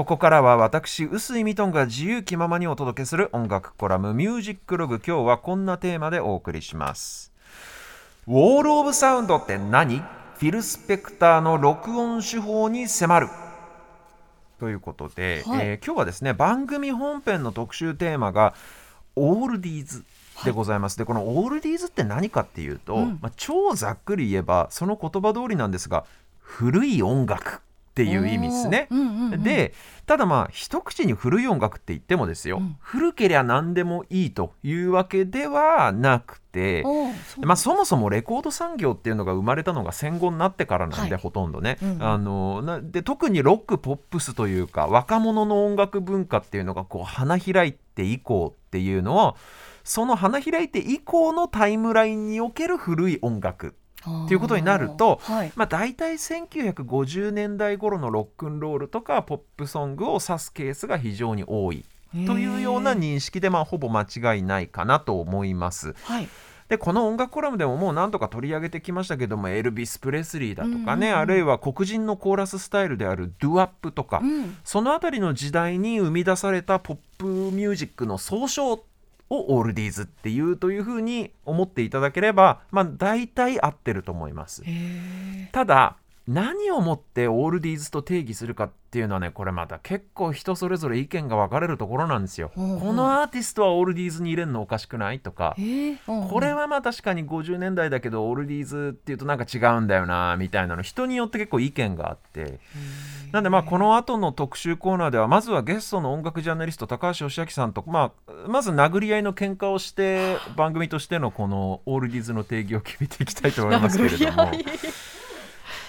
ここからは私臼井ミトンが自由気ままにお届けする音楽コラム「ミュージックログ」今日はこんなテーマでお送りします。ウォール・オブ・サウンドって何？フィル・スペクターの録音手法に迫る。ということで、はい。えー今日はですね番組本編の特集テーマがオールディーズでございます、でこのオールディーズって何かっていうと、まあ、超ざっくり言えばその言葉通りなんですが古い音楽っていう意味ですね。でただまあ一口に古い音楽って言ってもですよ、古けりゃ何でもいいというわけではなくて、まあ、そもそもレコード産業っていうのが生まれたのが戦後になってからなんで、はい。ほとんどね、うんうん。あのなで特にロックポップスというか若者の音楽文化っていうのがこう花開いて以降っていうのはその花開いて以降のタイムラインにおける古い音楽っていうことになると、はい。まあ、大体1950年代頃のロックンロールとかポップソングを指すケースが非常に多いというような認識で、まあ、ほぼ間違いないかなと思います。はい。でこの音楽コラムでももう何度か取り上げてきましたけどもエルビス・プレスリーだとかね、うんうんうん。あるいは黒人のコーラススタイルであるドゥアップとか、うん。そのあたりの時代に生み出されたポップミュージックの総称をオールディーズっていうというふうに思っていただければ、まあ、大体合ってると思います。へただ何をもってオールディーズと定義するかっていうのはねこれまた結構人それぞれ意見が分かれるところなんですよ。このアーティストはオールディーズに入れるのおかしくない？とか。えこれはまあ確かに50年代だけどオールディーズっていうとなんか違うんだよなみたいなの人によって結構意見があって。なんでまあこの後の特集コーナーではまずはゲストの音楽ジャーナリスト高橋義明さんと、まあ、まず殴り合いの喧嘩をして番組としてのこのオールディーズの定義を決めていきたいと思いますけれども。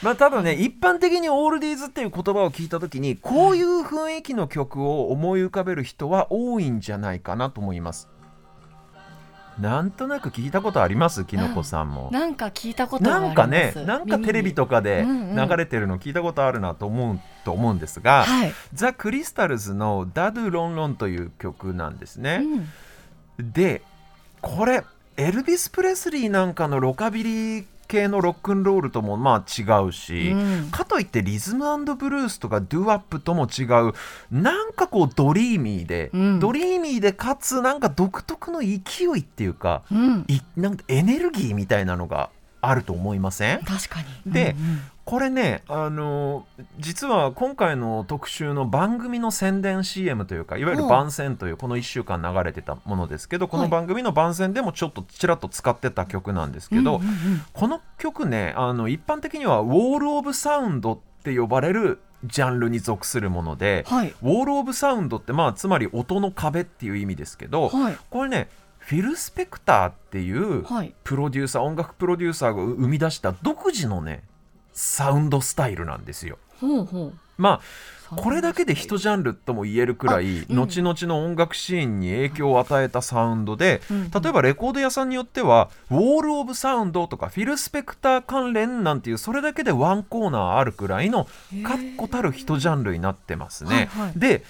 まあただね一般的にオールディーズっていう言葉を聞いた時にこういう雰囲気の曲を思い浮かべる人は多いんじゃないかなと思います。なんとなく聞いたことあります？きのこさんも。なんか聞いたことがあります。なんかねなんかテレビとかで流れてるの聞いたことあるなと思うと思うんですが、はい、ザ・クリスタルズの「ダドゥ・ロンロン」という曲なんですうね。ん。でこれエルビス・プレスリーなんかのロカビリー系のロックンロールともまあ違うし、うん。かといってリズムブルースとかドゥーワップとも違うなんかこうドリーミーで、うん。ドリーミーでかつなんか独特の勢いっていうか、うん、いなんかエネルギーみたいなのがあると思いません？確かに。でうんうんこれね、あの実は今回の特集の番組の宣伝 CM というかいわゆる番宣というこの1週間流れてたものですけどこの番組の番宣でもちょっとちらっと使ってた曲なんですけど、この曲ねあの一般的にはウォール・オブ・サウンドって呼ばれるジャンルに属するもので、はい。ウォール・オブ・サウンドってまあつまり音の壁っていう意味ですけど、はい。これねフィル・スペクターっていうはい。プロデューサー音楽プロデューサーが生み出した独自のねサウンドスタイルなんですよ。ほうほう。まあこれだけで一ジャンルとも言えるくらい、うん。後々の音楽シーンに影響を与えたサウンドで、うん。例えばレコード屋さんによっては「ウォール・オブ・サウンド」とか「フィル・スペクター関連」なんていうそれだけでワンコーナーあるくらいの確固たる一ジャンルになってますね。で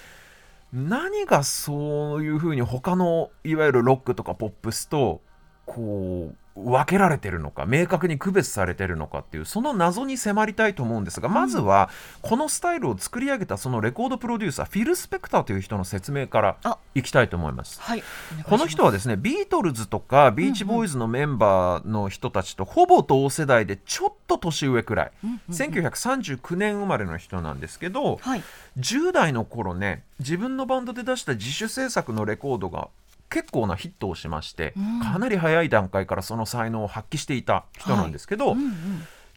何がそういうふうに他のいわゆるロックとかポップスとこう分けられてるのか明確に区別されてるのかっていうその謎に迫りたいと思うんですが、まずはこのスタイルを作り上げたそのレコードプロデューサーフィル・スペクターという人の説明からあ。いきたいと思います。はい。この人はですねビートルズとかビーチボーイズのメンバーの人たちとほぼ同世代でちょっと年上くらい、1939年生まれの人なんですけど、はい。10代の頃ね自分のバンドで出した自主制作のレコードが結構なヒットをしまして、うん。かなり早い段階からその才能を発揮していた人なんですけど、うんうん。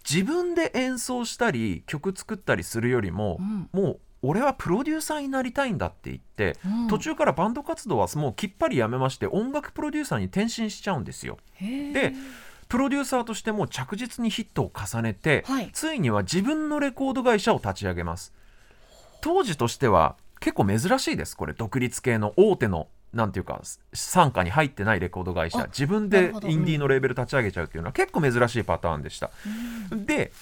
自分で演奏したり曲作ったりするよりも、うん。もう俺はプロデューサーになりたいんだって言って、うん。途中からバンド活動はもうきっぱりやめまして音楽プロデューサーに転身しちゃうんですよ。でプロデューサーとしても着実にヒットを重ねて、はい。ついには自分のレコード会社を立ち上げます。当時としては結構珍しいですこれ。独立系の大手のなんていうか傘下に入ってないレコード会社。あ自分でインディーのレーベル立ち上げちゃうっていうのは結構珍しいパターンでした。で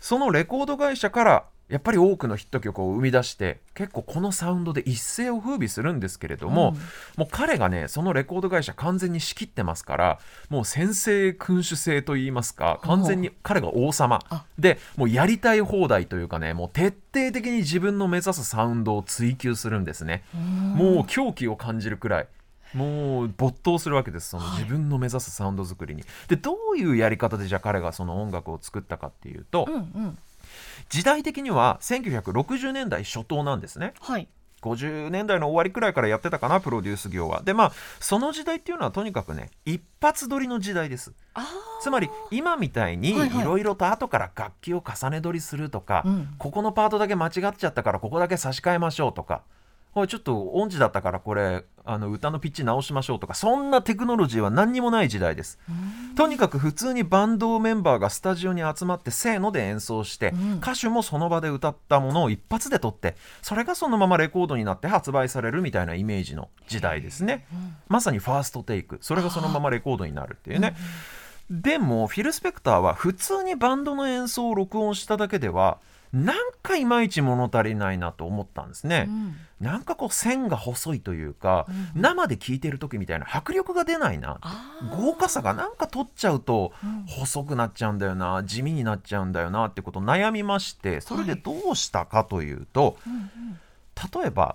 そのレコード会社からやっぱり多くのヒット曲を生み出して結構このサウンドで一世を風靡するんですけれども、うん。もう彼がねそのレコード会社完全に仕切ってますからもう先制君主制といいますか完全に彼が王様。あ。でもうやりたい放題というかねもう徹底的に自分の目指すサウンドを追求するんですね。もう狂気を感じるくらい。もう没頭するわけです。そのはい。自分の目指すサウンド作りに。でどういうやり方でじゃあ彼がその音楽を作ったかっていうと、うんうん時代的には1960年代初頭なんですね。はい50年代の終わりくらいからやってたかなプロデュース業は。でまあその時代っていうのはとにかくね一発撮りの時代です。あつまり今みたいにはいはいいろいろと後から楽器を重ね撮りするとか、うんここのパートだけ間違っちゃったからここだけ差し替えましょうとかこれちょっと音痴だったからこれあの歌のピッチ直しましょうとかそんなテクノロジーは何にもない時代です。とにかく普通にバンドメンバーがスタジオに集まってせーので演奏して、うん歌手もその場で歌ったものを一発で撮ってそれがそのままレコードになって発売されるみたいなイメージの時代ですね。まさにファーストテイクそれがそのままレコードになるっていうね。でもフィル・スペクターは普通にバンドの演奏を録音しただけではなんかいまいち物足りないなと思ったんですね。うん。なんかこう線が細いというか、うん生で聴いてる時みたいな迫力が出ないな。豪華さがなんか取っちゃうとうん。細くなっちゃうんだよな地味になっちゃうんだよなってことを悩みましてそれでどうしたかというと、うんうん。例えば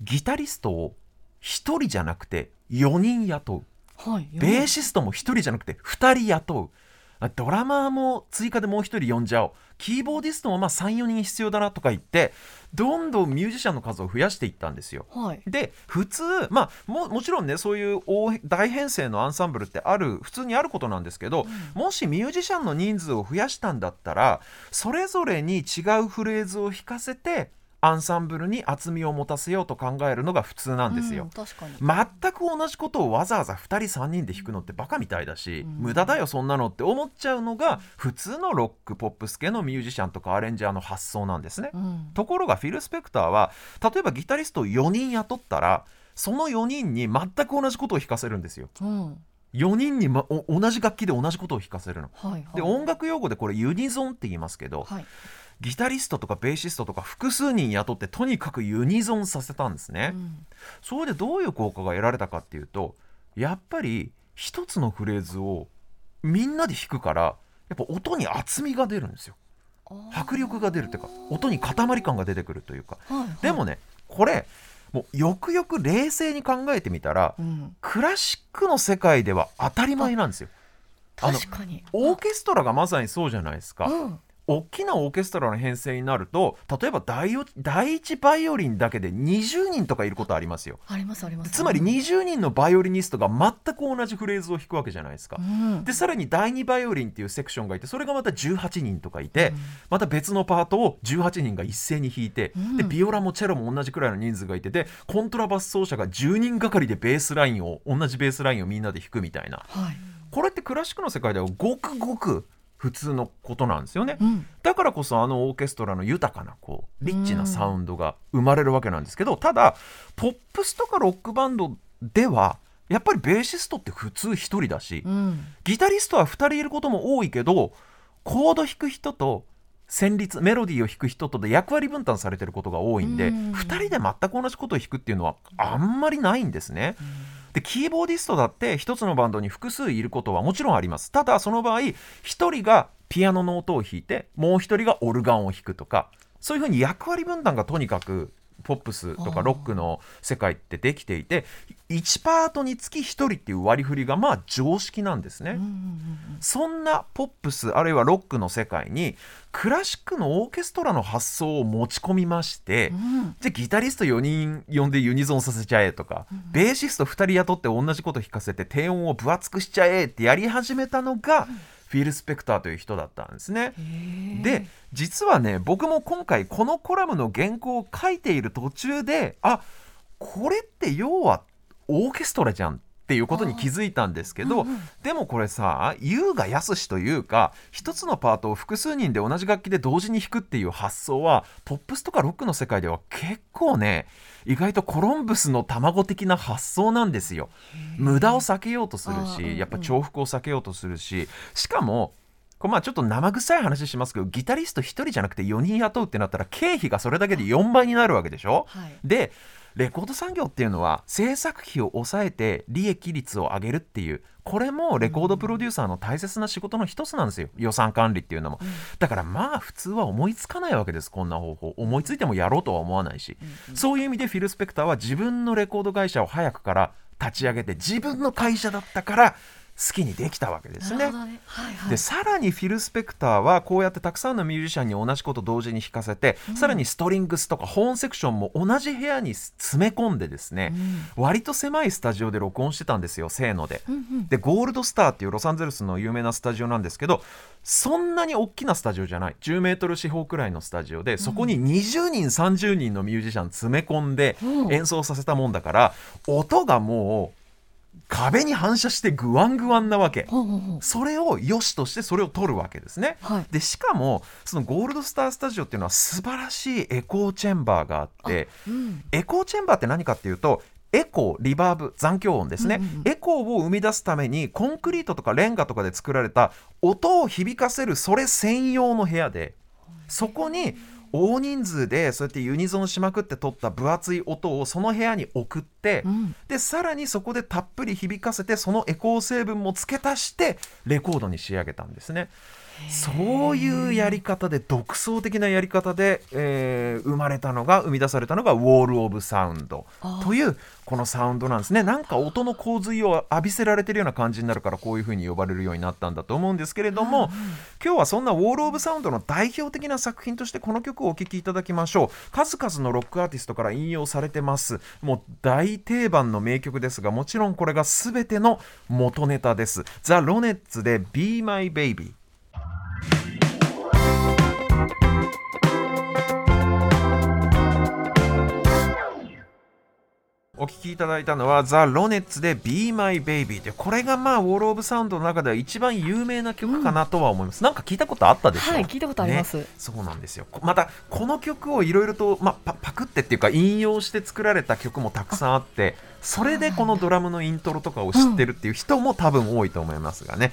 ギタリストを1人じゃなくて4人雇うはいベーシストも1人じゃなくて2人雇う。あドラマーも追加でもう1人呼んじゃおう。キーボーディストもまあ34人必要だなとか言ってどんどんミュージシャンの数を増やしていったんですよ。はい。で普通まあももちろんねそういう大大編成のアンサンブルってある普通にあることなんですけど、もしミュージシャンの人数を増やしたんだったらそれぞれに違うフレーズを弾かせてアンサンブルに厚みを持たせようと考えるのが普通なんですよ。うん確かに全く同じことをわざわざ2人3人で弾くのってバカみたいだし、無駄だよそんなのって思っちゃうのが普通のロックポップス系のミュージシャンとかアレンジャーの発想なんですね。うんところがフィル・スペクターは例えばギタリストを4人雇ったらその4人に全く同じことを弾かせるんですよ。うん4人に、ま、お同じ楽器で同じことを弾かせるの。はいはいで音楽用語でこれユニゾンって言いますけど、はいギタリストとかベーシストとか複数人雇ってとにかくユニゾンさせたんですね。うん。それでどういう効果が得られたかっていうとやっぱり一つのフレーズをみんなで弾くからやっぱ音に厚みが出るんですよ。迫力が出るっていうか音に塊感が出てくるというか。はいはい。でもねこれもうよくよく冷静に考えてみたらうん。クラシックの世界では当たり前なんですよ。あの確かに。オーケストラがまさにそうじゃないですか。うん大きなオーケストラの編成になると例えば第一第一バイオリンだけで20人とかいることありますよ。ありますあります。つまり20人のバイオリニストが全く同じフレーズを弾くわけじゃないですか。う。ん。でさらに第2バイオリンっていうセクションがいてそれがまた18人とかいて、また別のパートを18人が一斉に弾いて、うん。でビオラもチェロも同じくらいの人数がいてでコントラバス奏者が10人がかりでベースラインを同じベースラインをみんなで弾くみたいな。はい。これってクラシックの世界ではごくごく普通のことなんですよね。うん。だからこそあのオーケストラの豊かなこうリッチなサウンドが生まれるわけなんですけどただポップスとかロックバンドではやっぱりベーシストって普通1人だしうん。ギタリストは2人いることも多いけどコード弾く人と旋律メロディーを弾く人とで役割分担されてることが多いんでうん。2人で全く同じことを弾くっていうのはあんまりないんですね。でキーボーディストだって1つのバンドに複数いることはもちろんあります。ただその場合1人がピアノの音を弾いてもう1人がオルガンを弾くとかそういうふうに役割分担がとにかくポップスとかロックの世界ってできていて1パートにつき1人っていう割り振りがまあ常識なんですね。うんうんそんなポップスあるいはロックの世界にクラシックのオーケストラの発想を持ち込みまして、うん。じゃあギタリスト4人呼んでユニゾンさせちゃえとか、ベーシスト2人雇って同じこと弾かせて低音を分厚くしちゃえってやり始めたのが、フィル・スペクターという人だったんですね。で実はね僕も今回このコラムの原稿を書いている途中であこれって要はオーケストラじゃんっっていうことに気づいたんですけど、でもこれさ優雅やすしというか一つのパートを複数人で同じ楽器で同時に弾くっていう発想はポップスとかロックの世界では結構ね意外とコロンブスの卵的な発想なんですよ。無駄を避けようとするしやっぱ重複を避けようとするししかもこれまあちょっと生臭い話しますけどギタリスト1人じゃなくて4人雇うってなったら経費がそれだけで4倍になるわけでしょ、はい。でレコード産業っていうのは制作費を抑えて利益率を上げるっていうこれもレコードプロデューサーの大切な仕事の一つなんですよ。予算管理っていうのも、だからまあ普通は思いつかないわけですこんな方法。思いついてもやろうとは思わないし、そういう意味でフィル・スペクターは自分のレコード会社を早くから立ち上げて自分の会社だったから好きにできたわけですね。ね。はいはい。でさらにフィル・スペクターはこうやってたくさんのミュージシャンに同じこと同時に弾かせて、さらにストリングスとかホーンセクションも同じ部屋に詰め込んでですね、割と狭いスタジオで録音してたんですよせーので。でゴールドスターっていうロサンゼルスの有名なスタジオなんですけどそんなに大きなスタジオじゃない。10メートル四方くらいのスタジオでそこに20人30人のミュージシャン詰め込んでうん。演奏させたもんだから音がもう壁に反射してグワングワンなわけ。それを良しとしてそれを取るわけですね。はい。でしかもそのゴールドスタースタジオっていうのは素晴らしいエコーチェンバーがあってうん。エコーチェンバーって何かっていうとエコーリバーブ残響音ですね、うんうんうん。エコーを生み出すためにコンクリートとかレンガとかで作られた音を響かせるそれ専用の部屋でそこに大人数でそうやってユニゾンしまくって取った分厚い音をその部屋に送って、うんでさらにそこでたっぷり響かせてそのエコー成分も付け足してレコードに仕上げたんですね。そういうやり方で独創的なやり方で、えー生まれたのが生み出されたのが「ウォール・オブ・サウンドあ」ー。というこのサウンドなんですね。なんか音の洪水を浴びせられてるような感じになるからこういう風に呼ばれるようになったんだと思うんですけれども、今日はそんな「ウォール・オブ・サウンド」の代表的な作品としてこの曲をお聴きいただきましょう。数々のロックアーティストから引用されてます。もう大定番の名曲ですがもちろんこれが全ての元ネタです。ザ・ロネッツで「Be My Baby」お聴きいただいたのはザ・ロネッツで「Be My Baby」でこれがまあウォール・オブ・サウンドの中では一番有名な曲かなとは思います、なんか聞いたことあったでしょはい聞いたことあります。ね。そうなんですよ。こまたこの曲をいろいろと、まあ、パパクってっていうか引用して作られた曲もたくさんあってそれでこのドラムのイントロとかを知ってるっていう人も多分多いと思いますがね、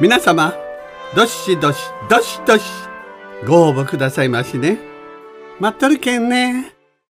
皆様どしどしどしどしご応募くださいましね。待っとるけんね。